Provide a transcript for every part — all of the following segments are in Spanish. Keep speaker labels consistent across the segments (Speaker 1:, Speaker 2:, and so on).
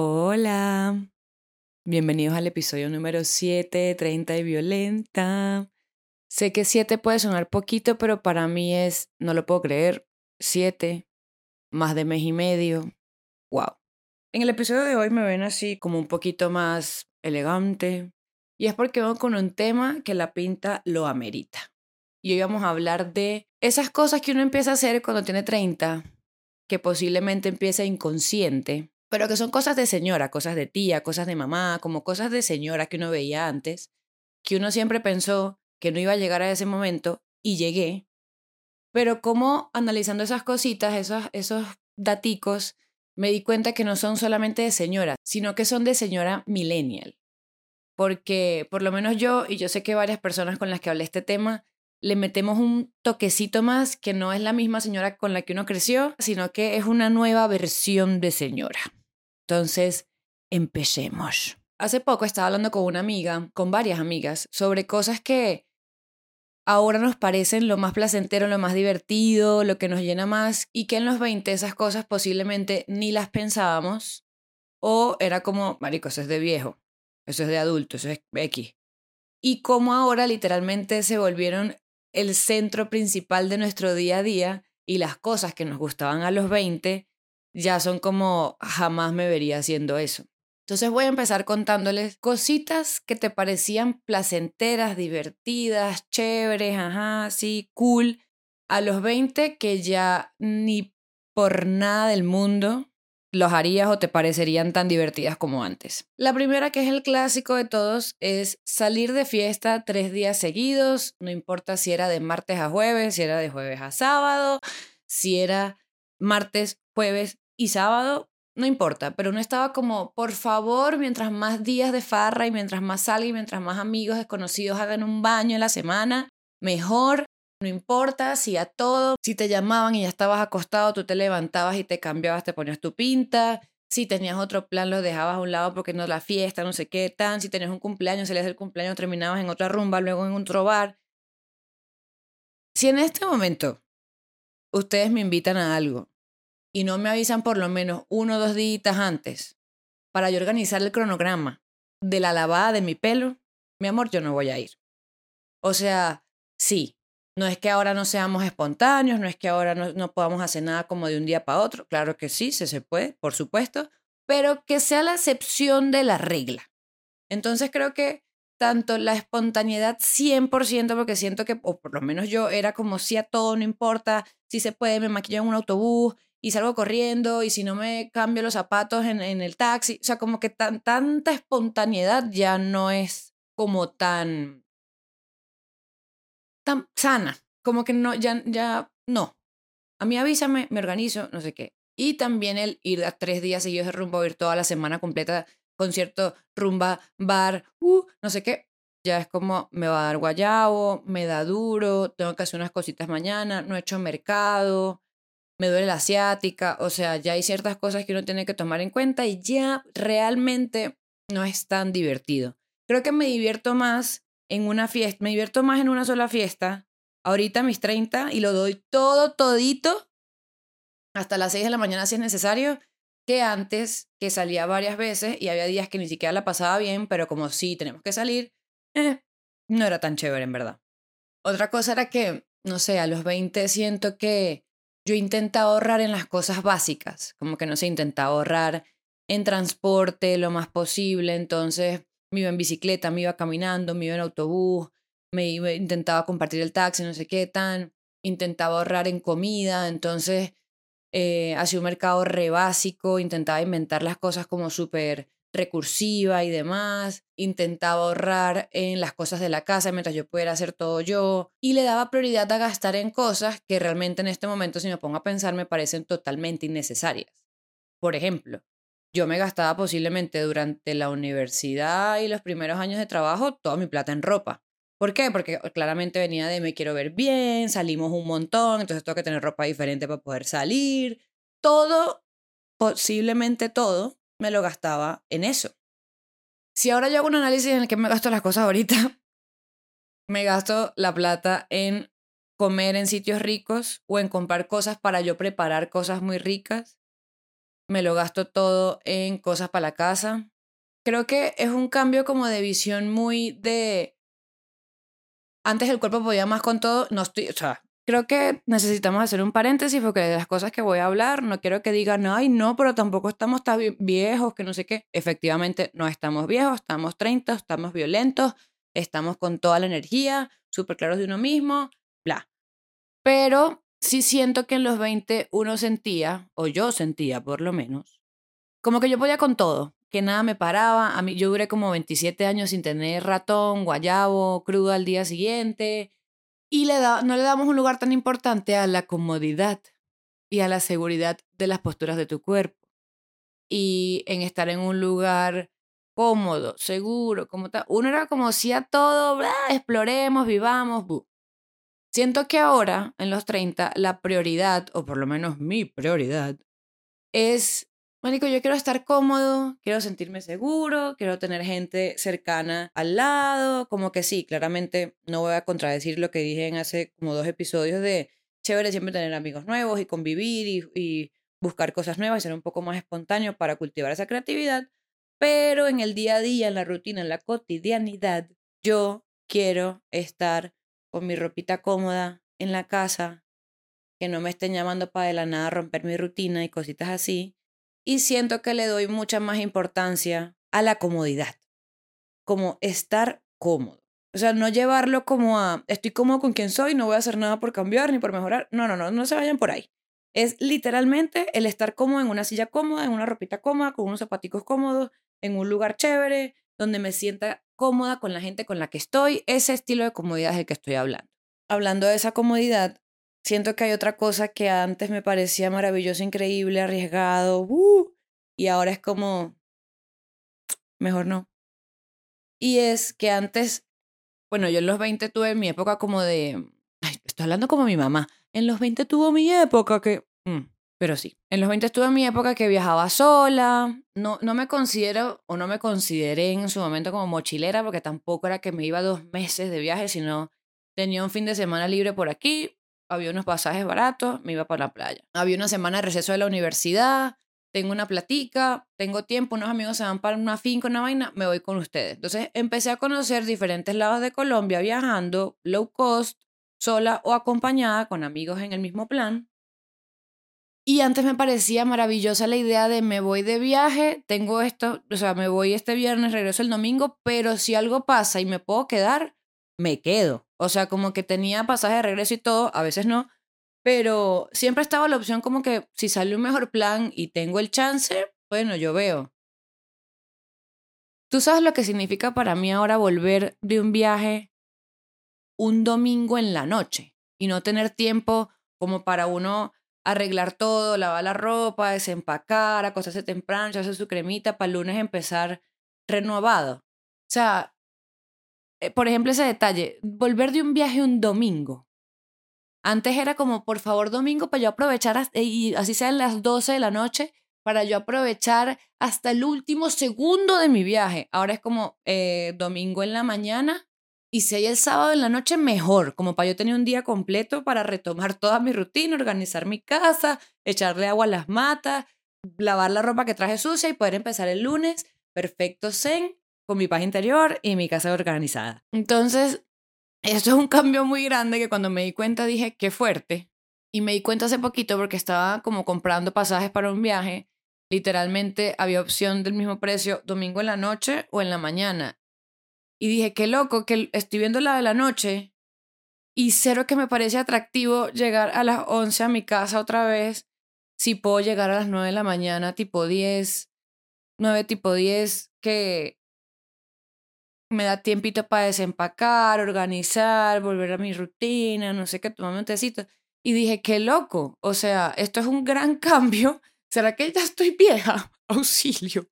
Speaker 1: Hola, bienvenidos al episodio número 7, 30 y violenta. Sé que 7 puede sonar poquito, pero para mí es, no lo puedo creer, 7, más de mes y medio. Wow. En el episodio de hoy me ven así como un poquito más elegante y es porque vengo con un tema que la pinta lo amerita. Y hoy vamos a hablar de esas cosas que uno empieza a hacer cuando tiene 30, que posiblemente empieza inconsciente pero que son cosas de señora, cosas de tía, cosas de mamá, como cosas de señora que uno veía antes, que uno siempre pensó que no iba a llegar a ese momento y llegué. Pero como analizando esas cositas, esos, esos daticos, me di cuenta que no son solamente de señora, sino que son de señora millennial. Porque por lo menos yo, y yo sé que varias personas con las que hablé este tema, le metemos un toquecito más que no es la misma señora con la que uno creció, sino que es una nueva versión de señora. Entonces, empecemos. Hace poco estaba hablando con una amiga, con varias amigas, sobre cosas que ahora nos parecen lo más placentero, lo más divertido, lo que nos llena más, y que en los 20 esas cosas posiblemente ni las pensábamos, o era como, marico, eso es de viejo, eso es de adulto, eso es X. Y como ahora literalmente se volvieron el centro principal de nuestro día a día y las cosas que nos gustaban a los 20 ya son como jamás me vería haciendo eso. Entonces voy a empezar contándoles cositas que te parecían placenteras, divertidas, chéveres, ajá, sí, cool, a los 20 que ya ni por nada del mundo los harías o te parecerían tan divertidas como antes. La primera, que es el clásico de todos, es salir de fiesta tres días seguidos, no importa si era de martes a jueves, si era de jueves a sábado, si era martes, jueves y sábado, no importa, pero uno estaba como, por favor, mientras más días de farra y mientras más salga y mientras más amigos desconocidos hagan un baño en la semana, mejor. No importa si a todo, si te llamaban y ya estabas acostado, tú te levantabas y te cambiabas, te ponías tu pinta. Si tenías otro plan, lo dejabas a un lado porque no la fiesta, no sé qué tan. Si tenías un cumpleaños, salías del cumpleaños, terminabas en otra rumba, luego en otro bar. Si en este momento ustedes me invitan a algo y no me avisan por lo menos uno o dos días antes para yo organizar el cronograma de la lavada de mi pelo, mi amor, yo no voy a ir. O sea, sí, no es que ahora no seamos espontáneos, no es que ahora no, no podamos hacer nada como de un día para otro, claro que sí, se, se puede, por supuesto, pero que sea la excepción de la regla. Entonces creo que tanto la espontaneidad 100%, porque siento que, o por lo menos yo, era como si a todo no importa, si se puede, me maquillo en un autobús, y salgo corriendo y si no me cambio los zapatos en, el taxi, o sea, como que tan, tanta espontaneidad ya no es como tan, tan sana, como que no, ya, ya, no. A mí avísame, me organizo, no sé qué. Y también el ir a tres días seguidos de rumba, ir toda la semana completa, concierto, rumba, bar, uh, no sé qué. Ya es como me va a dar guayabo, me da duro, tengo que hacer unas cositas mañana, no he hecho mercado, me duele la asiática, o sea, ya hay ciertas cosas que uno tiene que tomar en cuenta y ya realmente no es tan divertido. Creo que me divierto más en una fiesta, me divierto más en una sola fiesta, ahorita mis 30 y lo doy todo, todito, hasta las 6 de la mañana si es necesario, que antes, que salía varias veces y había días que ni siquiera la pasaba bien, pero como sí tenemos que salir, eh, no era tan chévere en verdad. Otra cosa era que, no sé, a los 20 siento que yo intentaba ahorrar en las cosas básicas, como que no sé, intentaba ahorrar en transporte lo más posible, entonces me iba en bicicleta, me iba caminando, me iba en autobús, me iba, intentaba compartir el taxi, no sé qué tan, intentaba ahorrar en comida, entonces eh, hacía un mercado re básico, intentaba inventar las cosas como súper recursiva y demás, intentaba ahorrar en las cosas de la casa mientras yo pudiera hacer todo yo y le daba prioridad a gastar en cosas que realmente en este momento, si me pongo a pensar, me parecen totalmente innecesarias. Por ejemplo, yo me gastaba posiblemente durante la universidad y los primeros años de trabajo toda mi plata en ropa. ¿Por qué? Porque claramente venía de me quiero ver bien, salimos un montón, entonces tengo que tener ropa diferente para poder salir. Todo, posiblemente todo, me lo gastaba en eso. Si ahora yo hago un análisis en el que me gasto las cosas ahorita, me gasto la plata en comer en sitios ricos o en comprar cosas para yo preparar cosas muy ricas. me lo gasto todo en cosas para la casa. Creo que es un cambio como de visión muy de... Antes el cuerpo podía más con todo, no estoy, o sea, creo que necesitamos hacer un paréntesis porque de las cosas que voy a hablar, no quiero que digan, ay, no, pero tampoco estamos tan viejos, que no sé qué. Efectivamente, no estamos viejos, estamos 30, estamos violentos, estamos con toda la energía, súper claros de uno mismo, bla. Pero sí siento que en los 20 uno sentía, o yo sentía por lo menos, como que yo podía con todo, que nada me paraba. A mí yo duré como 27 años sin tener ratón, guayabo, crudo al día siguiente. Y le da, no le damos un lugar tan importante a la comodidad y a la seguridad de las posturas de tu cuerpo. Y en estar en un lugar cómodo, seguro, como tal. Uno era como si a todo, exploremos, vivamos. Siento que ahora, en los 30, la prioridad, o por lo menos mi prioridad, es, Mónico, yo quiero estar cómodo, quiero sentirme seguro, quiero tener gente cercana al lado, como que sí, claramente no voy a contradecir lo que dije en hace como dos episodios de chévere siempre tener amigos nuevos y convivir y, y buscar cosas nuevas y ser un poco más espontáneo para cultivar esa creatividad, pero en el día a día, en la rutina, en la cotidianidad, yo quiero estar con mi ropita cómoda en la casa, que no me estén llamando para de la nada romper mi rutina y cositas así. Y siento que le doy mucha más importancia a la comodidad, como estar cómodo. O sea, no llevarlo como a, estoy cómodo con quien soy, no voy a hacer nada por cambiar ni por mejorar. No, no, no, no se vayan por ahí. Es literalmente el estar cómodo en una silla cómoda, en una ropita cómoda, con unos zapaticos cómodos, en un lugar chévere, donde me sienta cómoda con la gente con la que estoy. Ese estilo de comodidad es el que estoy hablando. Hablando de esa comodidad, siento que hay otra cosa que antes me parecía maravilloso, increíble, arriesgado, uh, y ahora es como, mejor no. Y es que antes, bueno, yo en los 20 tuve mi época como de, ay, estoy hablando como mi mamá, en los 20 tuvo mi época que, mm, pero sí, en los 20 estuve mi época que viajaba sola, no, no me considero o no me consideré en su momento como mochilera porque tampoco era que me iba dos meses de viaje, sino tenía un fin de semana libre por aquí, había unos pasajes baratos, me iba para la playa. Había una semana de receso de la universidad, tengo una platica, tengo tiempo, unos amigos se van para una finca, una vaina, me voy con ustedes. Entonces empecé a conocer diferentes lados de Colombia viajando, low cost, sola o acompañada con amigos en el mismo plan. Y antes me parecía maravillosa la idea de me voy de viaje, tengo esto, o sea, me voy este viernes, regreso el domingo, pero si algo pasa y me puedo quedar, me quedo. O sea, como que tenía pasaje de regreso y todo, a veces no, pero siempre estaba la opción como que si sale un mejor plan y tengo el chance, bueno, yo veo. ¿Tú sabes lo que significa para mí ahora volver de un viaje un domingo en la noche y no tener tiempo como para uno arreglar todo, lavar la ropa, desempacar, acostarse temprano, hacer su cremita para el lunes empezar renovado. O sea, por ejemplo, ese detalle, volver de un viaje un domingo. Antes era como, por favor, domingo para yo aprovechar, y así sean las 12 de la noche, para yo aprovechar hasta el último segundo de mi viaje. Ahora es como eh, domingo en la mañana, y si hay el sábado en la noche, mejor, como para yo tener un día completo para retomar toda mi rutina, organizar mi casa, echarle agua a las matas, lavar la ropa que traje sucia y poder empezar el lunes perfecto zen con mi paz interior y mi casa organizada. Entonces, esto es un cambio muy grande que cuando me di cuenta dije, qué fuerte. Y me di cuenta hace poquito porque estaba como comprando pasajes para un viaje. Literalmente había opción del mismo precio domingo en la noche o en la mañana. Y dije, qué loco, que estoy viendo la de la noche y cero que me parece atractivo llegar a las 11 a mi casa otra vez si puedo llegar a las 9 de la mañana, tipo 10, 9 tipo 10, que me da tiempito para desempacar, organizar, volver a mi rutina, no sé qué, tomar un tecito. Y dije, qué loco, o sea, esto es un gran cambio. ¿Será que ya estoy vieja? Auxilio.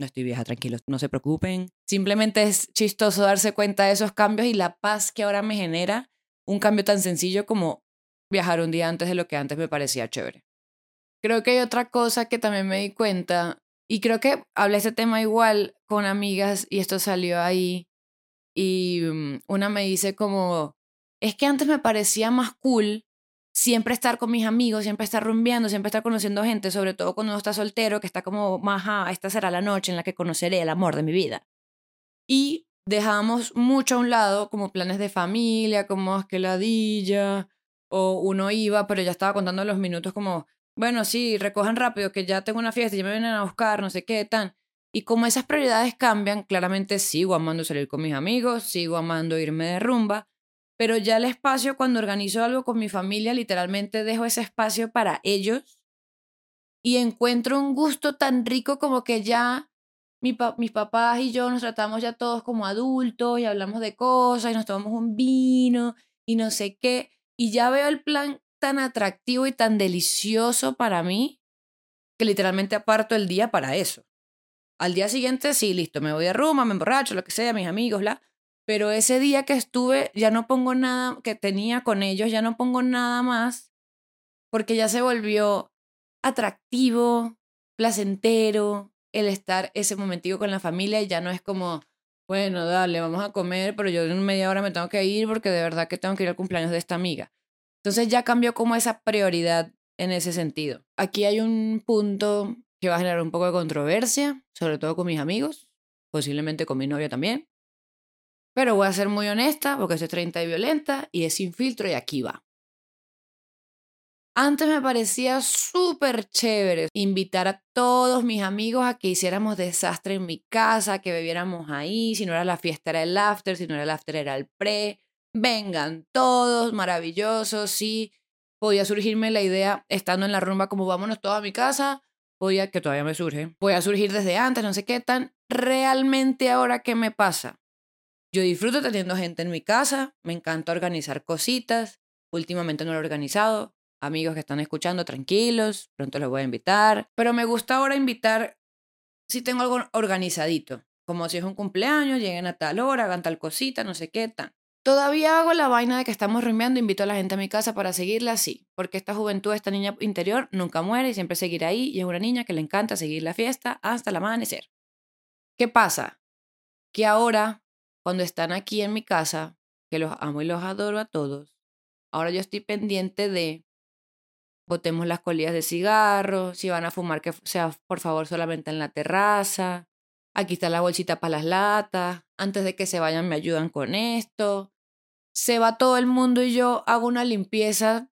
Speaker 1: No estoy vieja, tranquilos, no se preocupen. Simplemente es chistoso darse cuenta de esos cambios y la paz que ahora me genera un cambio tan sencillo como viajar un día antes de lo que antes me parecía chévere. Creo que hay otra cosa que también me di cuenta y creo que hablé este tema igual con amigas y esto salió ahí y mm, una me dice como, es que antes me parecía más cool siempre estar con mis amigos, siempre estar rumbeando, siempre estar conociendo gente, sobre todo cuando uno está soltero, que está como, maja, esta será la noche en la que conoceré el amor de mi vida. Y dejamos mucho a un lado como planes de familia, como es que ladilla, o uno iba, pero ya estaba contando los minutos como, bueno, sí, recojan rápido, que ya tengo una fiesta, ya me vienen a buscar, no sé qué, tan. Y como esas prioridades cambian, claramente sigo amando salir con mis amigos, sigo amando irme de rumba, pero ya el espacio cuando organizo algo con mi familia, literalmente dejo ese espacio para ellos y encuentro un gusto tan rico como que ya mi mis papás y yo nos tratamos ya todos como adultos y hablamos de cosas y nos tomamos un vino y no sé qué. Y ya veo el plan tan atractivo y tan delicioso para mí que literalmente aparto el día para eso. Al día siguiente, sí, listo, me voy a Roma, me emborracho, lo que sea, mis amigos, bla. Pero ese día que estuve, ya no pongo nada que tenía con ellos, ya no pongo nada más, porque ya se volvió atractivo, placentero, el estar ese momentico con la familia y ya no es como, bueno, dale, vamos a comer, pero yo en media hora me tengo que ir porque de verdad que tengo que ir al cumpleaños de esta amiga. Entonces ya cambió como esa prioridad en ese sentido. Aquí hay un punto que va a generar un poco de controversia, sobre todo con mis amigos, posiblemente con mi novia también. Pero voy a ser muy honesta porque soy 30 y violenta y es sin filtro y aquí va. Antes me parecía súper chévere invitar a todos mis amigos a que hiciéramos desastre en mi casa, que bebiéramos ahí, si no era la fiesta era el after, si no era el after era el pre. Vengan todos, maravillosos, sí. Podía surgirme la idea, estando en la rumba, como vámonos todos a mi casa, podía, que todavía me surge, podía surgir desde antes, no sé qué tan. Realmente ahora, ¿qué me pasa? Yo disfruto teniendo gente en mi casa, me encanta organizar cositas, últimamente no lo he organizado, amigos que están escuchando, tranquilos, pronto los voy a invitar, pero me gusta ahora invitar si tengo algo organizadito, como si es un cumpleaños, lleguen a tal hora, hagan tal cosita, no sé qué tan. Todavía hago la vaina de que estamos rumiando, invito a la gente a mi casa para seguirla así, porque esta juventud, esta niña interior nunca muere y siempre seguirá ahí y es una niña que le encanta seguir la fiesta hasta el amanecer. ¿Qué pasa? Que ahora cuando están aquí en mi casa, que los amo y los adoro a todos, ahora yo estoy pendiente de botemos las colillas de cigarro, si van a fumar que sea por favor solamente en la terraza, aquí está la bolsita para las latas, antes de que se vayan me ayudan con esto. Se va todo el mundo y yo hago una limpieza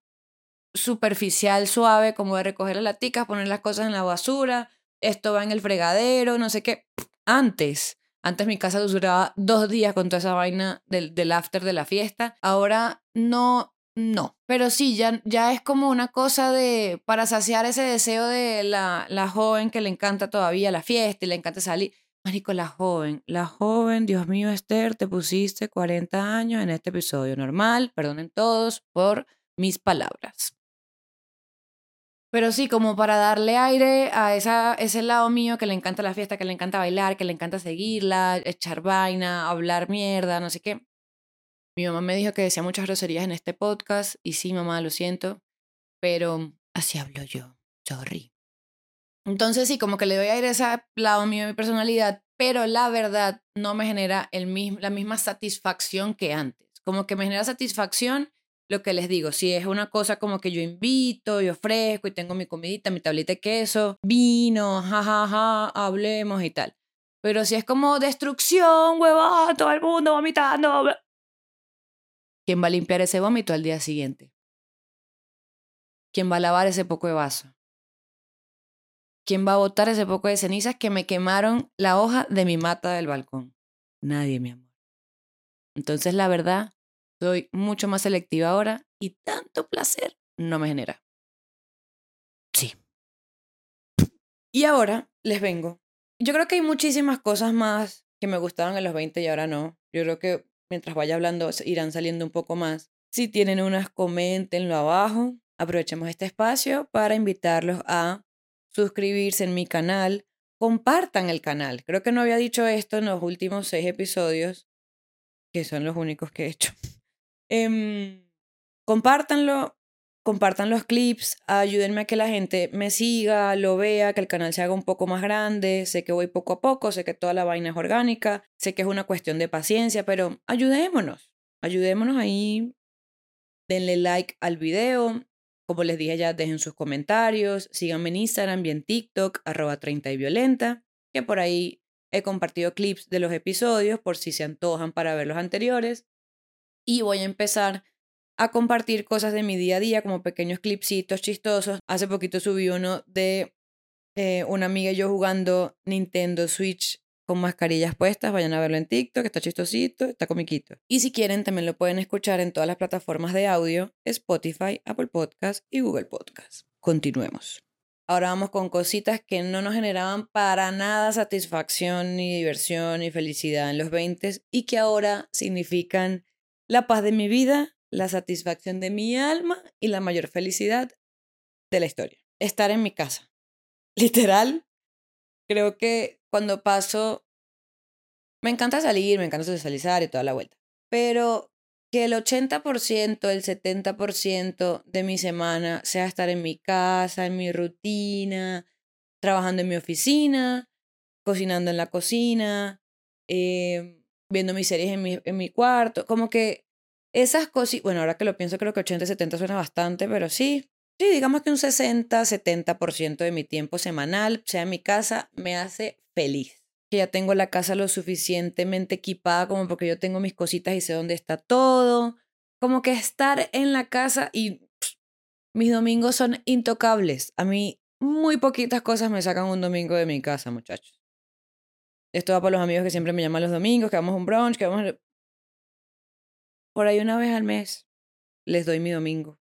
Speaker 1: superficial, suave, como de recoger las laticas, poner las cosas en la basura, esto va en el fregadero, no sé qué. Antes antes mi casa duraba dos días con toda esa vaina del, del after de la fiesta. Ahora no, no. Pero sí, ya, ya es como una cosa de, para saciar ese deseo de la, la joven que le encanta todavía la fiesta y le encanta salir. Marico, la joven, la joven, Dios mío, Esther, te pusiste 40 años en este episodio normal. Perdonen todos por mis palabras. Pero sí, como para darle aire a esa, ese lado mío que le encanta la fiesta, que le encanta bailar, que le encanta seguirla, echar vaina, hablar mierda, no sé qué. Mi mamá me dijo que decía muchas groserías en este podcast y sí, mamá, lo siento, pero así hablo yo, sorry. Entonces sí, como que le doy aire a ese lado mío de mi personalidad, pero la verdad no me genera el mismo, la misma satisfacción que antes. Como que me genera satisfacción lo que les digo, si es una cosa como que yo invito y ofrezco y tengo mi comidita, mi tablita de queso, vino, jajaja, ja, ja, hablemos y tal. Pero si es como destrucción, huevón, todo el mundo vomitando. ¿Quién va a limpiar ese vómito al día siguiente? ¿Quién va a lavar ese poco de vaso? ¿Quién va a botar ese poco de cenizas que me quemaron la hoja de mi mata del balcón? Nadie, mi amor. Entonces, la verdad, soy mucho más selectiva ahora y tanto placer no me genera. Sí. Y ahora les vengo. Yo creo que hay muchísimas cosas más que me gustaban en los 20 y ahora no. Yo creo que mientras vaya hablando irán saliendo un poco más. Si tienen unas, coméntenlo abajo. Aprovechemos este espacio para invitarlos a suscribirse en mi canal. Compartan el canal. Creo que no había dicho esto en los últimos seis episodios, que son los únicos que he hecho. Compártanlo, compartan los clips, ayúdenme a que la gente me siga, lo vea, que el canal se haga un poco más grande. Sé que voy poco a poco, sé que toda la vaina es orgánica, sé que es una cuestión de paciencia, pero ayudémonos, ayudémonos ahí. Denle like al video, Como les dije ya, dejen sus comentarios, síganme en Instagram y en TikTok, arroba 30 y violenta, que por ahí he compartido clips de los episodios por si se antojan para ver los anteriores. Y voy a empezar a compartir cosas de mi día a día, como pequeños clipsitos chistosos. Hace poquito subí uno de eh, una amiga y yo jugando Nintendo Switch con mascarillas puestas, vayan a verlo en TikTok, está chistosito, está comiquito. Y si quieren, también lo pueden escuchar en todas las plataformas de audio, Spotify, Apple Podcast y Google Podcast. Continuemos. Ahora vamos con cositas que no nos generaban para nada satisfacción, ni diversión, ni felicidad en los 20 y que ahora significan la paz de mi vida, la satisfacción de mi alma y la mayor felicidad de la historia. Estar en mi casa. Literal, creo que cuando paso, me encanta salir, me encanta socializar y toda la vuelta, pero que el 80%, el 70% de mi semana sea estar en mi casa, en mi rutina, trabajando en mi oficina, cocinando en la cocina, eh, viendo mis series en mi, en mi cuarto, como que esas cosas, bueno, ahora que lo pienso creo que 80-70 suena bastante, pero sí, sí, digamos que un 60-70% de mi tiempo semanal, sea en mi casa, me hace feliz. Que ya tengo la casa lo suficientemente equipada como porque yo tengo mis cositas y sé dónde está todo. Como que estar en la casa y mis domingos son intocables. A mí muy poquitas cosas me sacan un domingo de mi casa, muchachos. Esto va para los amigos que siempre me llaman los domingos, que vamos a un brunch, que vamos... Por ahí una vez al mes les doy mi domingo.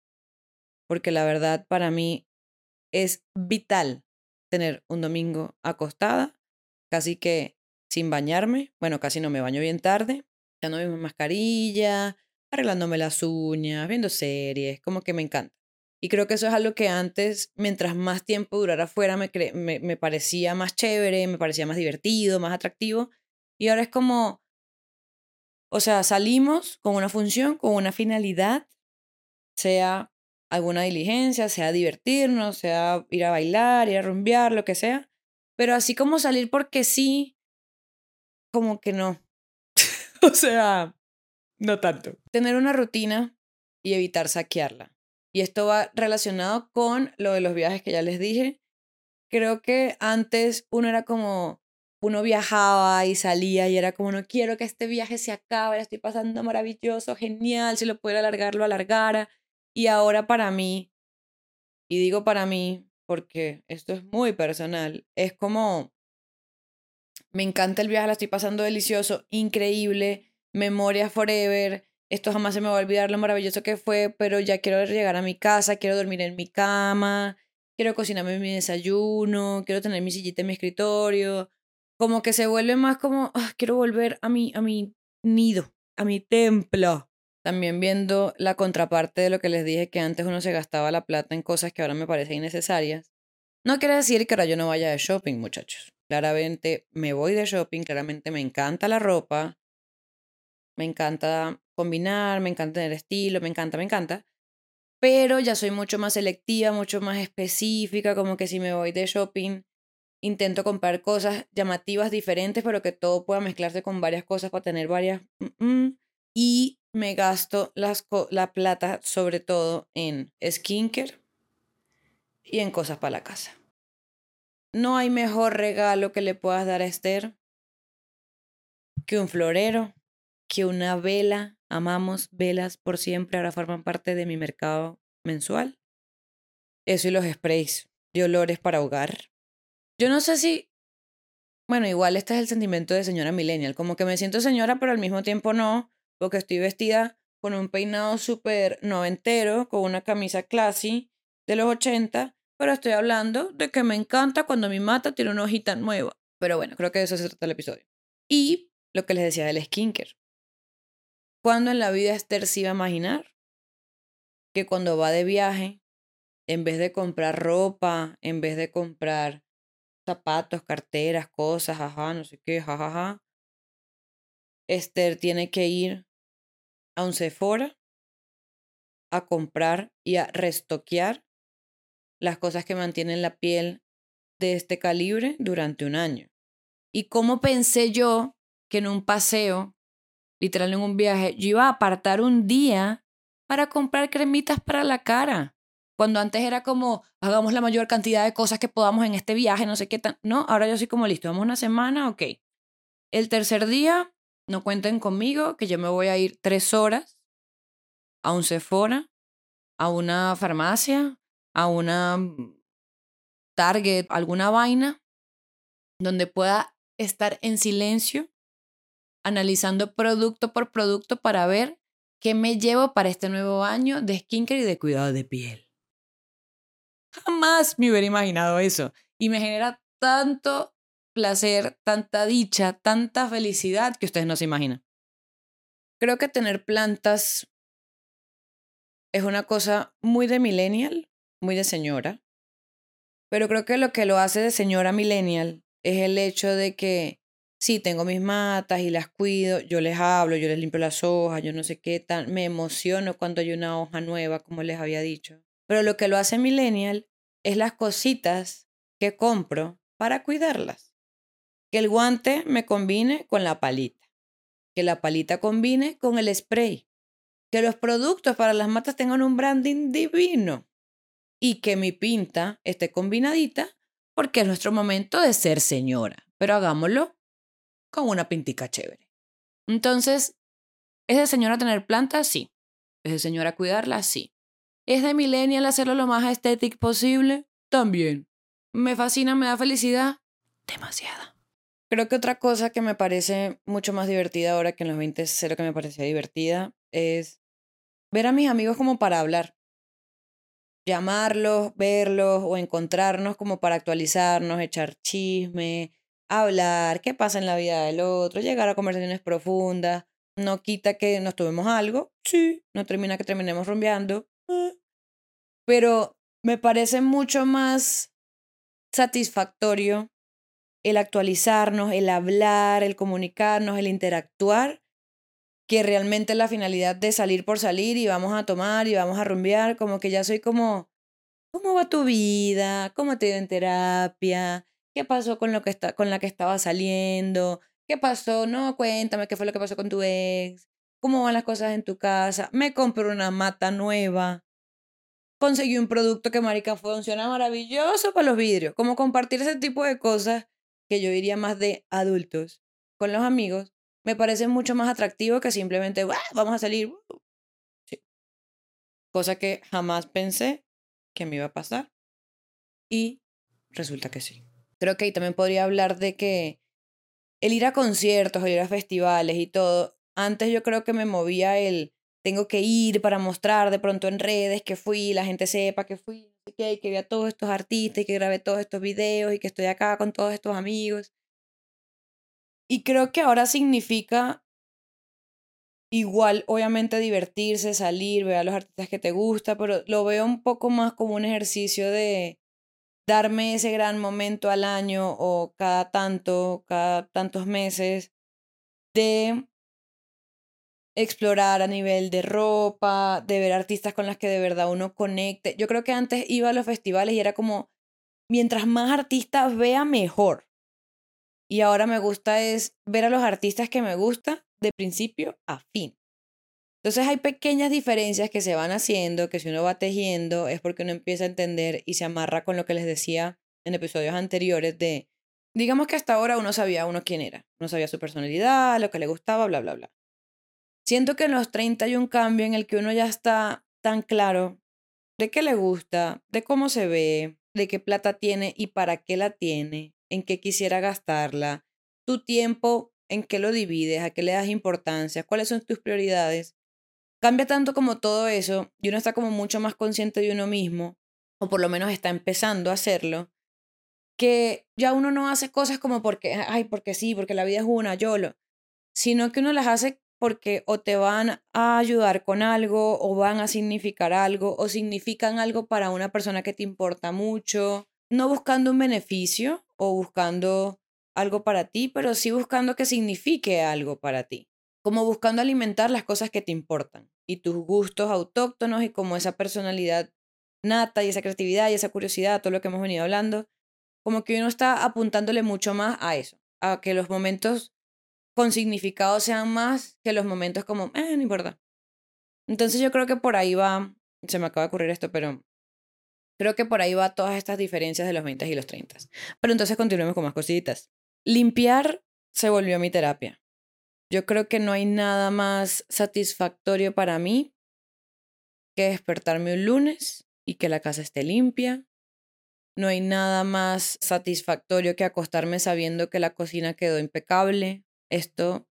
Speaker 1: Porque la verdad para mí es vital tener un domingo acostada casi que sin bañarme, bueno, casi no me baño bien tarde, no mi mascarilla, arreglándome las uñas, viendo series, como que me encanta. Y creo que eso es algo que antes, mientras más tiempo durara afuera, me, me, me parecía más chévere, me parecía más divertido, más atractivo. Y ahora es como, o sea, salimos con una función, con una finalidad, sea alguna diligencia, sea divertirnos, sea ir a bailar, ir a rumbear, lo que sea. Pero así como salir porque sí, como que no. o sea, no tanto. Tener una rutina y evitar saquearla. Y esto va relacionado con lo de los viajes que ya les dije. Creo que antes uno era como, uno viajaba y salía y era como, no quiero que este viaje se acabe, estoy pasando maravilloso, genial, si lo pudiera alargar, lo alargara. Y ahora para mí, y digo para mí porque esto es muy personal, es como, me encanta el viaje, la estoy pasando delicioso, increíble, memoria forever, esto jamás se me va a olvidar lo maravilloso que fue, pero ya quiero llegar a mi casa, quiero dormir en mi cama, quiero cocinarme mi desayuno, quiero tener mi sillita en mi escritorio, como que se vuelve más como, ah, quiero volver a mi, a mi nido, a mi templo. También viendo la contraparte de lo que les dije que antes uno se gastaba la plata en cosas que ahora me parecen innecesarias. No quiere decir que ahora yo no vaya de shopping, muchachos. Claramente me voy de shopping, claramente me encanta la ropa, me encanta combinar, me encanta tener estilo, me encanta, me encanta. Pero ya soy mucho más selectiva, mucho más específica, como que si me voy de shopping, intento comprar cosas llamativas diferentes, pero que todo pueda mezclarse con varias cosas para tener varias... Mm, mm. y me gasto la plata sobre todo en skincare y en cosas para la casa. No hay mejor regalo que le puedas dar a Esther que un florero, que una vela. Amamos velas por siempre, ahora forman parte de mi mercado mensual. Eso y los sprays de olores para hogar. Yo no sé si, bueno, igual este es el sentimiento de señora millennial, como que me siento señora, pero al mismo tiempo no, porque estoy vestida con un peinado súper noventero, con una camisa classy de los 80, pero estoy hablando de que me encanta cuando mi mata tiene una hojita nueva. Pero bueno, creo que de eso se trata el episodio. Y lo que les decía del skincare. ¿Cuándo en la vida Esther se iba a imaginar que cuando va de viaje, en vez de comprar ropa, en vez de comprar zapatos, carteras, cosas, ajá, no sé qué, jajaja, Esther tiene que ir a un Sephora a comprar y a restoquear las cosas que mantienen la piel de este calibre durante un año. ¿Y cómo pensé yo que en un paseo, literal en un viaje, yo iba a apartar un día para comprar cremitas para la cara? Cuando antes era como, hagamos la mayor cantidad de cosas que podamos en este viaje, no sé qué tan... No, ahora yo soy como, listo, vamos una semana, ok. El tercer día, no cuenten conmigo, que yo me voy a ir tres horas a un Sephora, a una farmacia, a una mm, Target, alguna vaina, donde pueda estar en silencio, analizando producto por producto para ver qué me llevo para este nuevo año de skincare y de cuidado de piel. Jamás me hubiera imaginado eso. Y me genera tanto placer, tanta dicha, tanta felicidad que ustedes no se imaginan. Creo que tener plantas es una cosa muy de millennial, muy de señora. Pero creo que lo que lo hace de señora millennial es el hecho de que sí, tengo mis matas y las cuido, yo les hablo, yo les limpio las hojas, yo no sé qué tan, me emociono cuando hay una hoja nueva, como les había dicho. Pero lo que lo hace millennial es las cositas que compro para cuidarlas. Que el guante me combine con la palita, que la palita combine con el spray, que los productos para las matas tengan un branding divino y que mi pinta esté combinadita porque es nuestro momento de ser señora, pero hagámoslo con una pintica chévere. Entonces, ¿es de señora tener plantas? Sí. ¿Es de señora cuidarlas? Sí. ¿Es de millennial hacerlo lo más estético posible? También. ¿Me fascina, me da felicidad? Demasiada. Creo que otra cosa que me parece mucho más divertida ahora que en los 20 es lo que me parecía divertida es ver a mis amigos como para hablar. Llamarlos, verlos o encontrarnos como para actualizarnos, echar chisme, hablar, qué pasa en la vida del otro, llegar a conversaciones profundas. No quita que nos tomemos algo, sí, no termina que terminemos rumbeando, eh. pero me parece mucho más satisfactorio el actualizarnos, el hablar, el comunicarnos, el interactuar, que realmente la finalidad de salir por salir y vamos a tomar y vamos a rumbear, como que ya soy como, ¿cómo va tu vida? ¿Cómo te dio en terapia? ¿Qué pasó con, lo que está, con la que estaba saliendo? ¿Qué pasó? No, cuéntame qué fue lo que pasó con tu ex. ¿Cómo van las cosas en tu casa? Me compré una mata nueva. Conseguí un producto que, marica, funciona maravilloso para los vidrios. Como compartir ese tipo de cosas que yo diría más de adultos con los amigos, me parece mucho más atractivo que simplemente, vamos a salir. Sí. Cosa que jamás pensé que me iba a pasar. Y resulta que sí. Creo que ahí también podría hablar de que el ir a conciertos, el ir a festivales y todo, antes yo creo que me movía el tengo que ir para mostrar de pronto en redes que fui, la gente sepa que fui, que, que vi a todos estos artistas y que grabé todos estos videos y que estoy acá con todos estos amigos. Y creo que ahora significa igual, obviamente, divertirse, salir, ver a los artistas que te gusta, pero lo veo un poco más como un ejercicio de darme ese gran momento al año o cada tanto, cada tantos meses de explorar a nivel de ropa, de ver artistas con las que de verdad uno conecte. Yo creo que antes iba a los festivales y era como, mientras más artistas vea, mejor. Y ahora me gusta es ver a los artistas que me gusta de principio a fin. Entonces hay pequeñas diferencias que se van haciendo, que si uno va tejiendo es porque uno empieza a entender y se amarra con lo que les decía en episodios anteriores de, digamos que hasta ahora uno sabía uno quién era, uno sabía su personalidad, lo que le gustaba, bla, bla, bla. Siento que en los 30 hay un cambio en el que uno ya está tan claro de qué le gusta, de cómo se ve, de qué plata tiene y para qué la tiene, en qué quisiera gastarla, tu tiempo, en qué lo divides, a qué le das importancia, cuáles son tus prioridades. Cambia tanto como todo eso y uno está como mucho más consciente de uno mismo, o por lo menos está empezando a hacerlo, que ya uno no hace cosas como porque, ay, porque sí, porque la vida es una, lo sino que uno las hace porque o te van a ayudar con algo, o van a significar algo, o significan algo para una persona que te importa mucho, no buscando un beneficio o buscando algo para ti, pero sí buscando que signifique algo para ti como buscando alimentar las cosas que te importan y tus gustos autóctonos y como esa personalidad nata y esa creatividad y esa curiosidad, todo lo que hemos venido hablando, como que uno está apuntándole mucho más a eso, a que los momentos con significado sean más que los momentos como, eh, no importa. Entonces yo creo que por ahí va, se me acaba de ocurrir esto, pero Creo que por ahí va todas estas diferencias de los 20 y los 30. Pero entonces continuemos con más cositas. Limpiar se volvió mi terapia. Yo creo que no hay nada más satisfactorio para mí que despertarme un lunes y que la casa esté limpia. No hay nada más satisfactorio que acostarme sabiendo que la cocina quedó impecable. Esto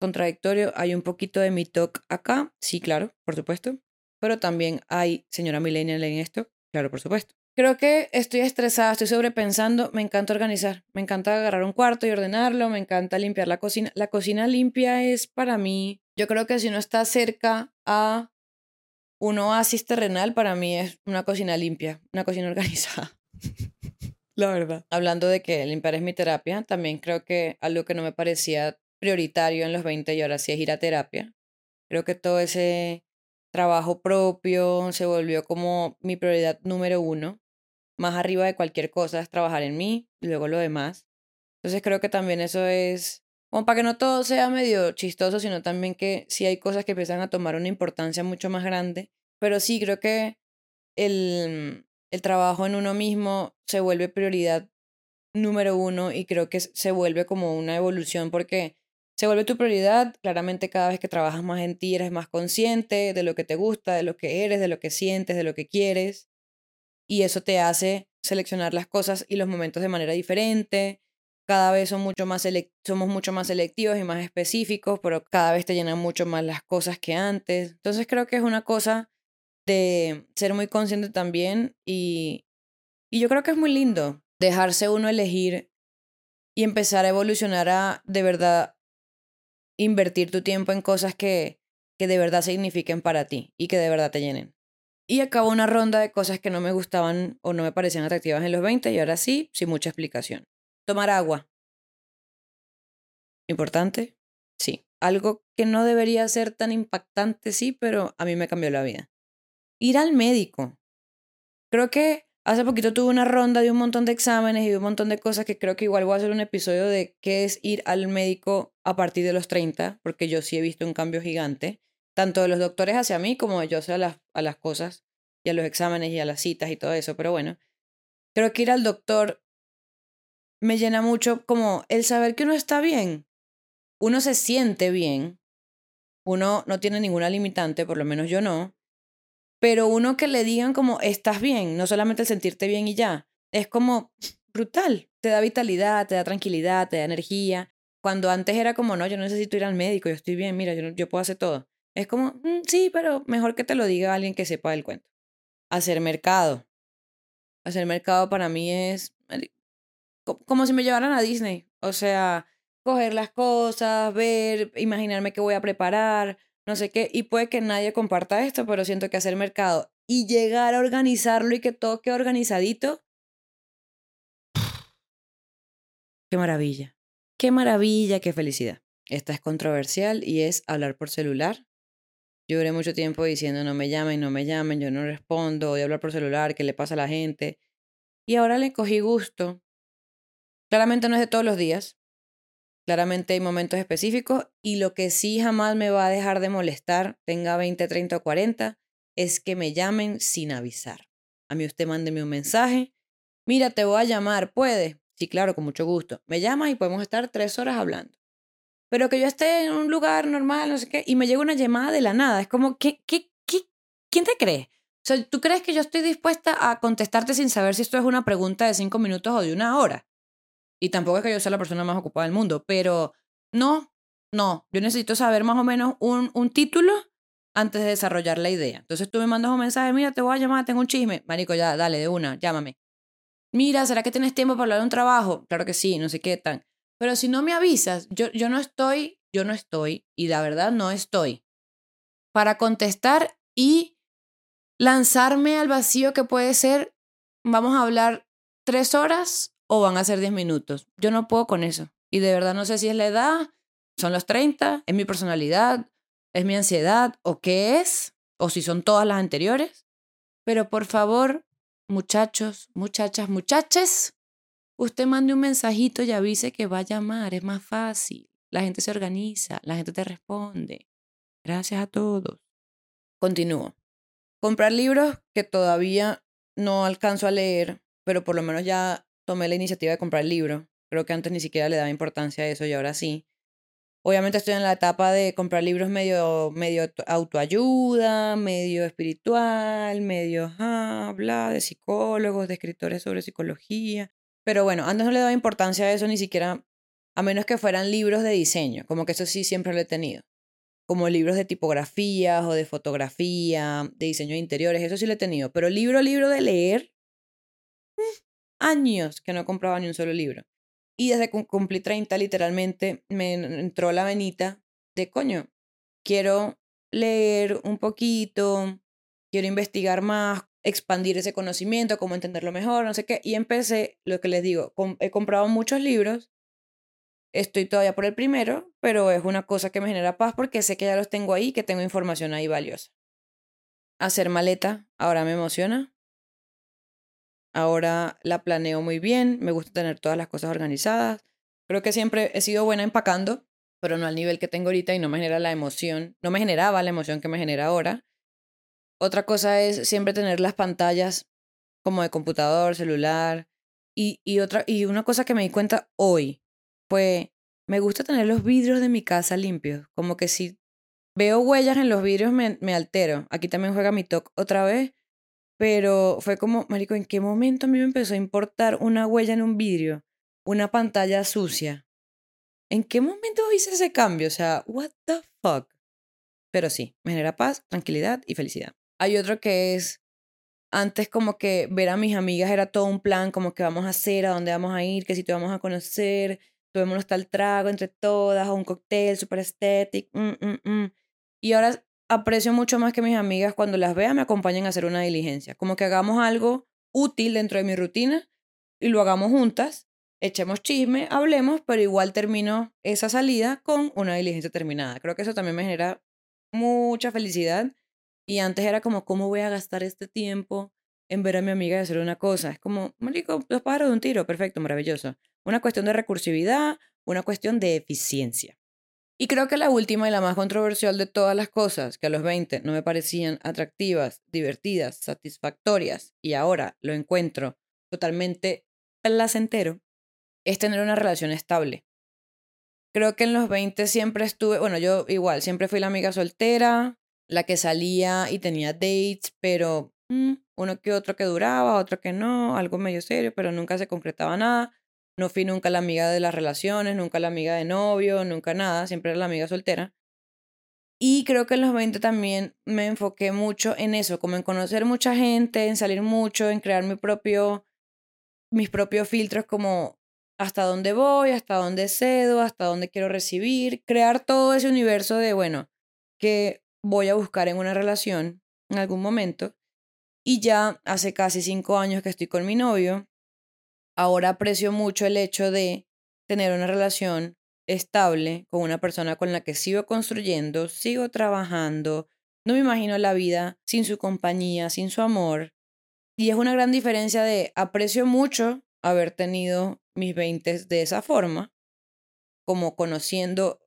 Speaker 1: contradictorio. Hay un poquito de mi talk acá. Sí, claro, por supuesto. Pero también hay señora millennial en esto. Claro, por supuesto. Creo que estoy estresada, estoy sobrepensando. Me encanta organizar. Me encanta agarrar un cuarto y ordenarlo. Me encanta limpiar la cocina. La cocina limpia es para mí. Yo creo que si uno está cerca a un oasis terrenal, para mí es una cocina limpia, una cocina organizada. La verdad. Hablando de que limpiar es mi terapia, también creo que algo que no me parecía prioritario en los 20 y ahora sí es ir a terapia. Creo que todo ese trabajo propio se volvió como mi prioridad número uno. Más arriba de cualquier cosa es trabajar en mí y luego lo demás. Entonces creo que también eso es como para que no todo sea medio chistoso, sino también que sí hay cosas que empiezan a tomar una importancia mucho más grande. Pero sí, creo que el, el trabajo en uno mismo se vuelve prioridad número uno y creo que se vuelve como una evolución porque se vuelve tu prioridad. Claramente cada vez que trabajas más en ti eres más consciente de lo que te gusta, de lo que eres, de lo que sientes, de lo que quieres. Y eso te hace seleccionar las cosas y los momentos de manera diferente. Cada vez son mucho más somos mucho más selectivos y más específicos, pero cada vez te llenan mucho más las cosas que antes. Entonces creo que es una cosa de ser muy consciente también y, y yo creo que es muy lindo dejarse uno elegir y empezar a evolucionar a de verdad invertir tu tiempo en cosas que, que de verdad signifiquen para ti y que de verdad te llenen. Y acabo una ronda de cosas que no me gustaban o no me parecían atractivas en los 20 y ahora sí, sin mucha explicación. Tomar agua. ¿Importante? Sí. Algo que no debería ser tan impactante, sí, pero a mí me cambió la vida. Ir al médico. Creo que Hace poquito tuve una ronda de un montón de exámenes y de un montón de cosas que creo que igual voy a hacer un episodio de qué es ir al médico a partir de los 30, porque yo sí he visto un cambio gigante, tanto de los doctores hacia mí como yo a las, a las cosas y a los exámenes y a las citas y todo eso. Pero bueno, creo que ir al doctor me llena mucho como el saber que uno está bien. Uno se siente bien, uno no tiene ninguna limitante, por lo menos yo no pero uno que le digan como estás bien, no solamente el sentirte bien y ya, es como brutal, te da vitalidad, te da tranquilidad, te da energía. Cuando antes era como, no, yo no necesito ir al médico, yo estoy bien, mira, yo, yo puedo hacer todo. Es como, mm, sí, pero mejor que te lo diga alguien que sepa del cuento. Hacer mercado. Hacer mercado para mí es como si me llevaran a Disney. O sea, coger las cosas, ver, imaginarme qué voy a preparar, no sé qué, y puede que nadie comparta esto, pero siento que hacer mercado y llegar a organizarlo y que todo quede organizadito, qué maravilla, qué maravilla, qué felicidad. Esta es controversial y es hablar por celular. Yo duré mucho tiempo diciendo no me llamen, no me llamen, yo no respondo, voy a hablar por celular, ¿qué le pasa a la gente? Y ahora le cogí gusto. Claramente no es de todos los días, Claramente hay momentos específicos y lo que sí jamás me va a dejar de molestar, tenga 20, 30 o 40, es que me llamen sin avisar. A mí usted mándeme un mensaje. Mira, te voy a llamar, ¿puede? Sí, claro, con mucho gusto. Me llama y podemos estar tres horas hablando. Pero que yo esté en un lugar normal, no sé qué, y me llega una llamada de la nada. Es como, ¿qué, qué, qué, ¿quién te cree? O sea, ¿tú crees que yo estoy dispuesta a contestarte sin saber si esto es una pregunta de cinco minutos o de una hora? Y tampoco es que yo sea la persona más ocupada del mundo, pero no, no, yo necesito saber más o menos un, un título antes de desarrollar la idea. Entonces tú me mandas un mensaje, mira, te voy a llamar, tengo un chisme. Marico, ya, dale, de una, llámame. Mira, ¿será que tienes tiempo para hablar de un trabajo? Claro que sí, no sé qué tan. Pero si no me avisas, yo, yo no estoy, yo no estoy, y la verdad no estoy, para contestar y lanzarme al vacío que puede ser, vamos a hablar tres horas o van a ser 10 minutos. Yo no puedo con eso. Y de verdad no sé si es la edad, son los 30, es mi personalidad, es mi ansiedad o qué es, o si son todas las anteriores. Pero por favor, muchachos, muchachas, muchaches, usted mande un mensajito y avise que va a llamar, es más fácil. La gente se organiza, la gente te responde. Gracias a todos. Continúo. Comprar libros que todavía no alcanzo a leer, pero por lo menos ya tomé la iniciativa de comprar el libro. Creo que antes ni siquiera le daba importancia a eso y ahora sí. Obviamente estoy en la etapa de comprar libros medio, medio autoayuda, medio espiritual, medio, ah, de psicólogos, de escritores sobre psicología. Pero bueno, antes no le daba importancia a eso ni siquiera, a menos que fueran libros de diseño, como que eso sí siempre lo he tenido. Como libros de tipografías o de fotografía, de diseño de interiores, eso sí lo he tenido. Pero libro, libro de leer, años que no compraba ni un solo libro. Y desde que cumplí 30, literalmente, me entró la venita de, coño, quiero leer un poquito, quiero investigar más, expandir ese conocimiento, cómo entenderlo mejor, no sé qué. Y empecé, lo que les digo, he comprado muchos libros, estoy todavía por el primero, pero es una cosa que me genera paz porque sé que ya los tengo ahí, que tengo información ahí valiosa. Hacer maleta, ahora me emociona. Ahora la planeo muy bien, me gusta tener todas las cosas organizadas. Creo que siempre he sido buena empacando, pero no al nivel que tengo ahorita y no me genera la emoción, no me generaba la emoción que me genera ahora. Otra cosa es siempre tener las pantallas como de computador, celular. Y, y, otra, y una cosa que me di cuenta hoy fue, me gusta tener los vidrios de mi casa limpios. Como que si veo huellas en los vidrios me, me altero. Aquí también juega mi TOC otra vez pero fue como, Marico, ¿en qué momento a mí me empezó a importar una huella en un vidrio? Una pantalla sucia. ¿En qué momento hice ese cambio? O sea, what the fuck? Pero sí, me genera paz, tranquilidad y felicidad. Hay otro que es, antes como que ver a mis amigas era todo un plan, como que vamos a hacer, a dónde vamos a ir, que si te vamos a conocer, tomémonos tal trago entre todas, o un cóctel super estético. Mm, mm, mm. Y ahora aprecio mucho más que mis amigas cuando las vea me acompañen a hacer una diligencia. Como que hagamos algo útil dentro de mi rutina y lo hagamos juntas, echemos chisme, hablemos, pero igual termino esa salida con una diligencia terminada. Creo que eso también me genera mucha felicidad. Y antes era como, ¿cómo voy a gastar este tiempo en ver a mi amiga y hacer una cosa? Es como, marico, dos pájaros de un tiro, perfecto, maravilloso. Una cuestión de recursividad, una cuestión de eficiencia. Y creo que la última y la más controversial de todas las cosas que a los 20 no me parecían atractivas, divertidas, satisfactorias y ahora lo encuentro totalmente placentero, es tener una relación estable. Creo que en los 20 siempre estuve, bueno, yo igual, siempre fui la amiga soltera, la que salía y tenía dates, pero mm, uno que otro que duraba, otro que no, algo medio serio, pero nunca se concretaba nada. No fui nunca la amiga de las relaciones, nunca la amiga de novio, nunca nada, siempre era la amiga soltera. Y creo que en los 20 también me enfoqué mucho en eso, como en conocer mucha gente, en salir mucho, en crear mi propio, mis propios filtros como hasta dónde voy, hasta dónde cedo, hasta dónde quiero recibir, crear todo ese universo de, bueno, que voy a buscar en una relación en algún momento. Y ya hace casi cinco años que estoy con mi novio ahora aprecio mucho el hecho de tener una relación estable con una persona con la que sigo construyendo, sigo trabajando, no me imagino la vida sin su compañía, sin su amor. Y es una gran diferencia de aprecio mucho haber tenido mis veintes de esa forma, como conociendo,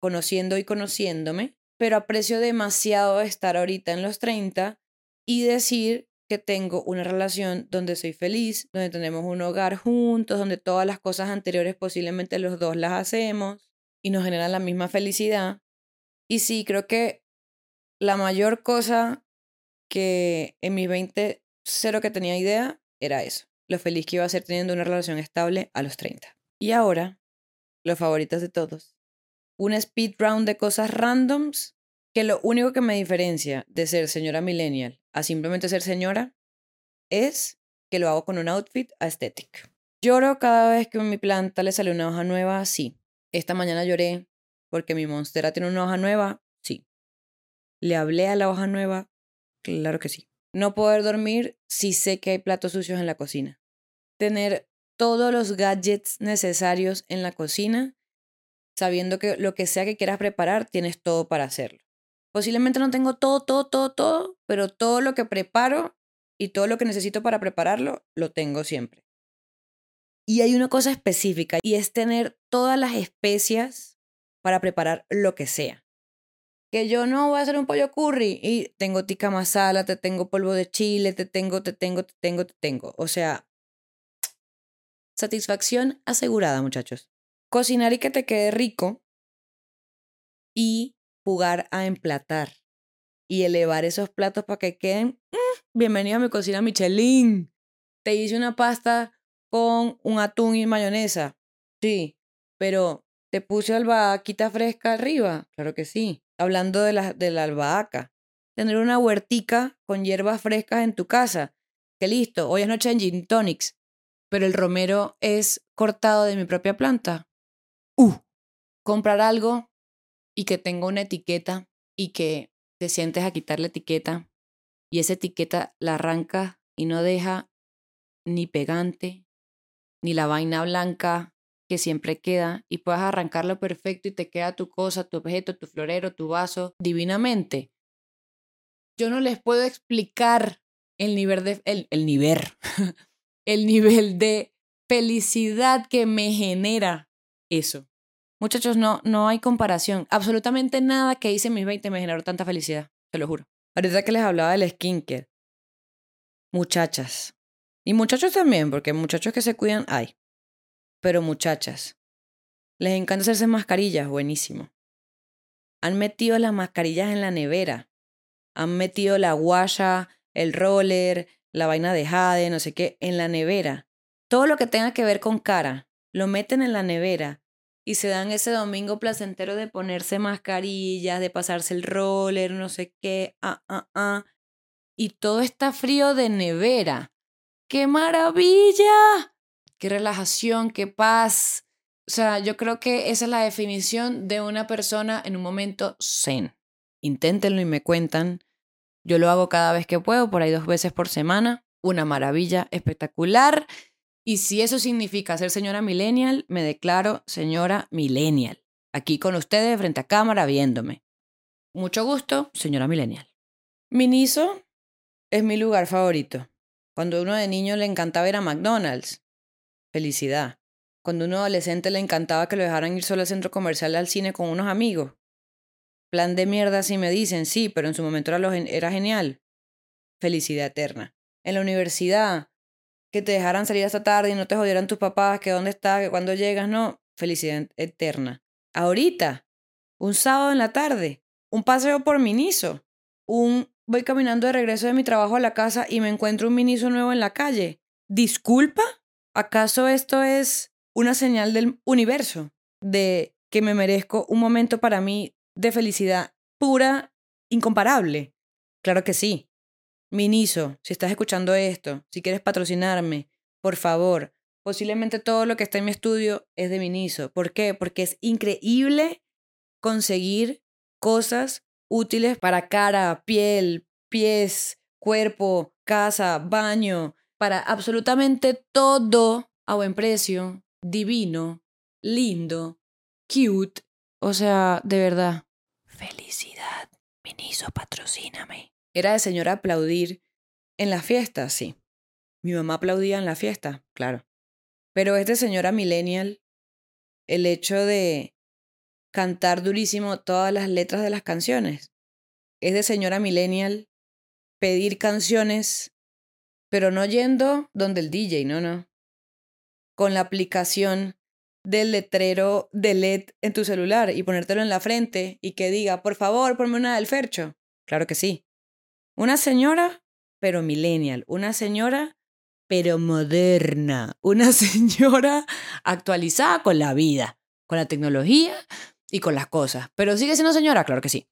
Speaker 1: conociendo y conociéndome, pero aprecio demasiado estar ahorita en los 30 y decir tengo una relación donde soy feliz, donde tenemos un hogar juntos, donde todas las cosas anteriores posiblemente los dos las hacemos y nos generan la misma felicidad. Y sí, creo que la mayor cosa que en mis 20 cero que tenía idea era eso, lo feliz que iba a ser teniendo una relación estable a los 30. Y ahora, los favoritos de todos, un speed round de cosas randoms que lo único que me diferencia de ser señora millennial a simplemente ser señora es que lo hago con un outfit aesthetic. Lloro cada vez que a mi planta le sale una hoja nueva, sí. Esta mañana lloré porque mi monstera tiene una hoja nueva, sí. ¿Le hablé a la hoja nueva? Claro que sí. No poder dormir si sé que hay platos sucios en la cocina. Tener todos los gadgets necesarios en la cocina, sabiendo que lo que sea que quieras preparar, tienes todo para hacerlo. Posiblemente no tengo todo, todo, todo, todo, pero todo lo que preparo y todo lo que necesito para prepararlo, lo tengo siempre. Y hay una cosa específica y es tener todas las especias para preparar lo que sea. que yo no voy a hacer un pollo curry y tengo tica masala, te tengo polvo de chile, te tengo, te tengo, te tengo, te tengo. O sea, satisfacción asegurada, muchachos. Cocinar y que te quede rico y jugar a emplatar y elevar esos platos para que queden. Mm, bienvenido a mi cocina Michelin. Te hice una pasta con un atún y mayonesa. Sí, pero te puse albahaquita fresca arriba. Claro que sí hablando de la, de la albahaca. Tener una huertica con hierbas frescas en tu casa. Que listo, hoy es noche en gin tonics, pero el romero es cortado de mi propia planta. Uh, comprar algo y que tenga una etiqueta y que te sientes a quitar la etiqueta y esa etiqueta la arranca y no deja ni pegante, ni la vaina blanca que siempre queda y puedas arrancarlo perfecto y te queda tu cosa, tu objeto, tu florero, tu vaso divinamente. Yo no les puedo explicar el nivel de el, el nivel el nivel de felicidad que me genera eso. Muchachos, no, no hay comparación. Absolutamente nada que hice en mis 20 me generó tanta felicidad, te lo juro. Ahorita que les hablaba del skincare. Muchachas. Y muchachos también, porque muchachos que se cuidan hay. Pero muchachas, les encanta hacerse mascarillas, buenísimo. Han metido las mascarillas en la nevera. Han metido la guaya, el roller, la vaina de jade, no sé qué, en la nevera. Todo lo que tenga que ver con cara, lo meten en la nevera y se dan ese domingo placentero de ponerse mascarillas, de pasarse el roller, no sé qué, ah, ah, ah. Y todo está frío de nevera. ¡Qué maravilla! qué relajación, qué paz. O sea, yo creo que esa es la definición de una persona en un momento zen. Inténtenlo y me cuentan. Yo lo hago cada vez que puedo, por ahí dos veces por semana. Una maravilla, espectacular. Y si eso significa ser señora millennial, me declaro señora millennial. Aquí con ustedes, frente a cámara, viéndome. Mucho gusto, señora millennial. Miniso es mi lugar favorito. Cuando uno de niño le encantaba ir a McDonald's, Felicidad. Cuando un adolescente le encantaba que lo dejaran ir solo al centro comercial al cine con unos amigos. Plan de mierda si me dicen, sí, pero en su momento era, era genial. Felicidad eterna. En la universidad, que te dejaran salir hasta tarde y no te jodieran tus papás, que dónde estás, que cuando llegas, no. Felicidad eterna. Ahorita, un sábado en la tarde, un paseo por Miniso, un voy caminando de regreso de mi trabajo a la casa y me encuentro un Miniso nuevo en la calle. ¿Disculpa? ¿Acaso esto es una señal del universo de que me merezco un momento para mí de felicidad pura, incomparable? Claro que sí. Miniso, si estás escuchando esto, si quieres patrocinarme, por favor, posiblemente todo lo que está en mi estudio es de Miniso. ¿Por qué? Porque es increíble conseguir cosas útiles para cara, piel, pies, cuerpo, casa, baño, para absolutamente todo a buen precio, divino, lindo, cute. O sea, de verdad. Felicidad. Miniso, patrocíname. Era de señora aplaudir en la fiesta, sí. Mi mamá aplaudía en la fiesta, claro. Pero es de señora millennial el hecho de cantar durísimo todas las letras de las canciones. Es de señora millennial pedir canciones pero no yendo donde el DJ, no, no. Con la aplicación del letrero de LED en tu celular y ponértelo en la frente y que diga, por favor, ponme una del Fercho. Claro que sí. Una señora, pero millennial. Una señora, pero moderna. Una señora actualizada con la vida, con la tecnología y con las cosas. Pero sigue siendo señora, claro que sí.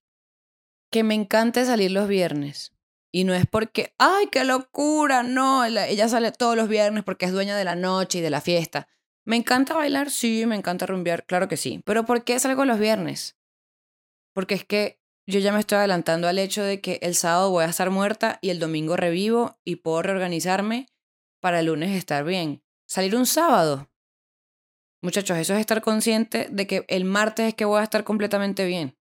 Speaker 1: Que me encante salir los viernes y no es porque, ay, qué locura, no, ella sale todos los viernes porque es dueña de la noche y de la fiesta. ¿Me encanta bailar? Sí, me encanta rumbear, claro que sí. Pero ¿por qué salgo los viernes? Porque es que yo ya me estoy adelantando al hecho de que el sábado voy a estar muerta y el domingo revivo y puedo reorganizarme para el lunes estar bien. Salir un sábado. Muchachos, eso es estar consciente de que el martes es que voy a estar completamente bien.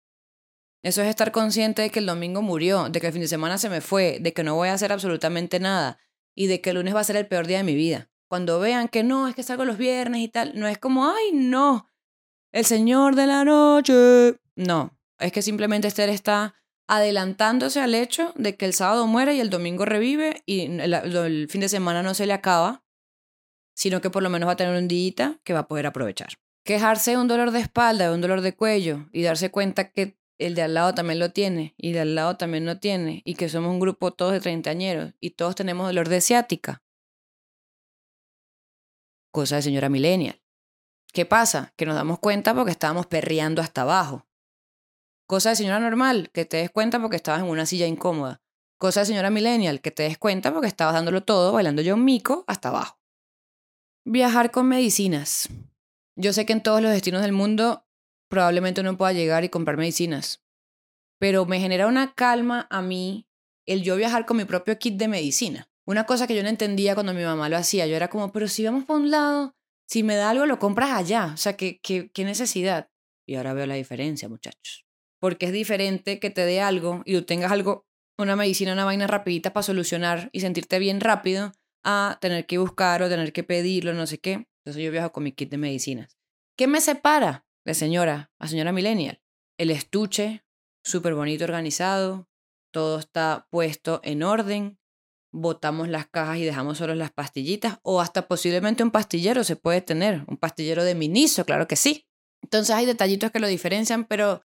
Speaker 1: Eso es estar consciente de que el domingo murió, de que el fin de semana se me fue, de que no voy a hacer absolutamente nada y de que el lunes va a ser el peor día de mi vida. Cuando vean que no, es que salgo los viernes y tal, no es como, ay, no, el señor de la noche. No, Es que simplemente Esther está adelantándose al hecho de que el sábado muere y el domingo revive y el, fin de semana no se le acaba, sino que por lo menos va a tener un día que va a poder aprovechar. Quejarse de un dolor de espalda, de un dolor de cuello y darse cuenta que el de al lado también lo tiene y de al lado también lo tiene y que somos un grupo todos de treintañeros y todos tenemos dolor de ciática. Cosa de señora millennial. ¿Qué pasa? Que nos damos cuenta porque estábamos perreando hasta abajo. Cosa de señora normal, que te des cuenta porque estabas en una silla incómoda. Cosa de señora millennial, que te des cuenta porque estabas dándolo todo bailando yo un mico hasta abajo. Viajar con medicinas. Yo sé que en todos los destinos del mundo probablemente no pueda llegar y comprar medicinas, pero me genera una calma a mí el yo viajar con mi propio kit de medicina. Una cosa que yo no entendía cuando mi mamá lo hacía, yo era como, pero si vamos para un lado, si me da algo lo compras allá, o sea, ¿qué, qué, qué necesidad? Y ahora veo la diferencia, muchachos. Porque es diferente que te dé algo y tú tengas algo, una medicina, una vaina rapidita para solucionar y sentirte bien rápido, a tener que buscar o tener que pedirlo, no sé qué. Entonces yo viajo con mi kit de medicinas. ¿Qué me separa de señora a señora millennial? El estuche, súper bonito organizado, todo está puesto en orden, botamos las cajas y dejamos solo las pastillitas, o hasta posiblemente un pastillero se puede tener, un pastillero de miniso, claro que sí. Entonces hay detallitos que lo diferencian, pero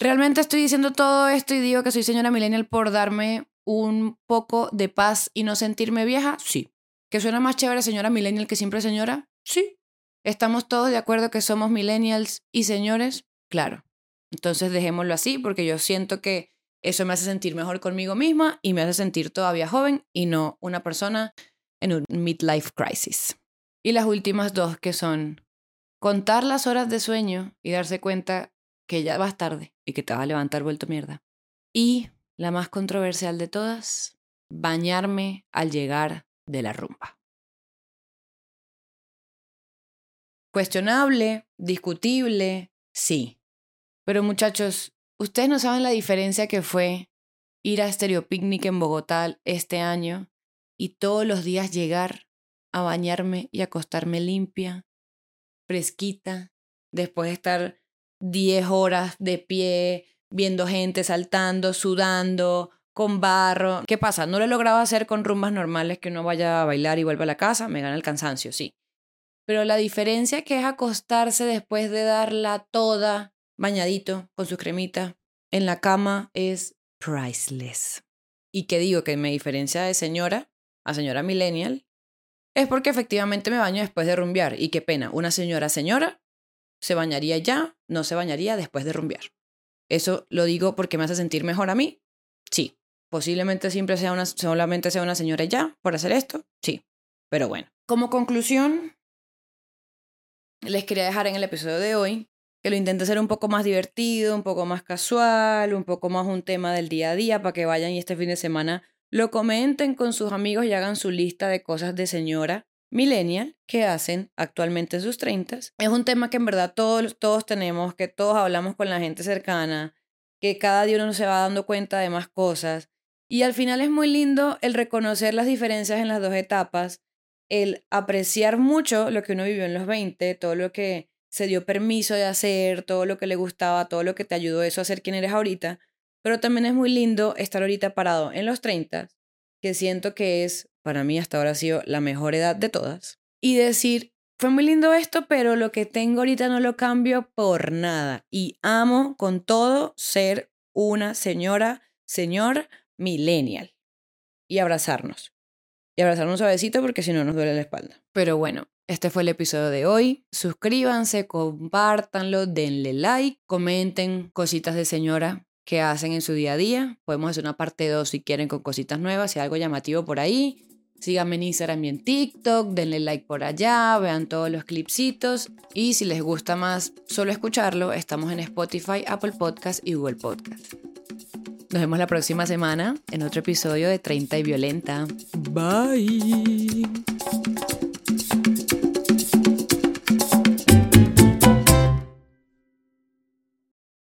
Speaker 1: realmente estoy diciendo todo esto y digo que soy señora millennial por darme un poco de paz y no sentirme vieja, sí. ¿Que suena más chévere señora millennial que siempre señora? Sí. ¿Estamos todos de acuerdo que somos millennials y señores? Claro. Entonces dejémoslo así porque yo siento que eso me hace sentir mejor conmigo misma y me hace sentir todavía joven y no una persona en un midlife crisis. Y las últimas dos que son contar las horas de sueño y darse cuenta que ya vas tarde y que te vas a levantar vuelto mierda. Y la más controversial de todas, bañarme al llegar de la rumba. Cuestionable, discutible, sí. Pero muchachos, ustedes no saben la diferencia que fue ir a Stereo Picnic en Bogotá este año y todos los días llegar a bañarme y acostarme limpia, fresquita, después de estar 10 horas de pie, viendo gente saltando, sudando, con barro. ¿Qué pasa? No lo he logrado hacer con rumbas normales que uno vaya a bailar y vuelva a la casa, me gana el cansancio, sí. Pero la diferencia que es acostarse después de darla toda, bañadito, con su cremita, en la cama es priceless. Y que digo que me diferencia de señora a señora millennial, es porque efectivamente me baño después de rumbear. Y qué pena, una señora señora se bañaría ya, no se bañaría después de rumbear. Eso lo digo porque me hace sentir mejor a mí. Sí, Posiblemente siempre sea una, solamente sea una señora ya por hacer esto, sí. Pero bueno, como conclusión, les quería dejar en el episodio de hoy que lo intente hacer un poco más divertido, un poco más casual, un poco más un tema del día a día para que vayan y este fin de semana lo comenten con sus amigos y hagan su lista de cosas de señora millennial que hacen actualmente en sus treintas. Es un tema que en verdad todos, todos tenemos, que todos hablamos con la gente cercana, que cada día uno se va dando cuenta de más cosas y al final es muy lindo el reconocer las diferencias en las dos etapas, el apreciar mucho lo que uno vivió en los 20, todo lo que se dio permiso de hacer, todo lo que le gustaba, todo lo que te ayudó eso a ser quien eres ahorita, pero también es muy lindo estar ahorita parado en los 30, que siento que es, para mí hasta ahora ha sido la mejor edad de todas, y decir, fue muy lindo esto, pero lo que tengo ahorita no lo cambio por nada, y amo con todo ser una señora, señor, millennial. Y abrazarnos. Y abrazarnos suavecito porque si no nos duele la espalda. Pero bueno, este fue el episodio de hoy. Suscríbanse, compártanlo, denle like, comenten cositas de señora que hacen en su día a día. Podemos hacer una parte 2 si quieren con cositas nuevas, hay algo llamativo por ahí. Síganme en Instagram y en TikTok, denle like por allá, vean todos los clipsitos. Y si les gusta más solo escucharlo, estamos en Spotify, Apple Podcast y Google Podcast. Nos vemos la próxima semana en otro episodio de 30 y Violenta. Bye.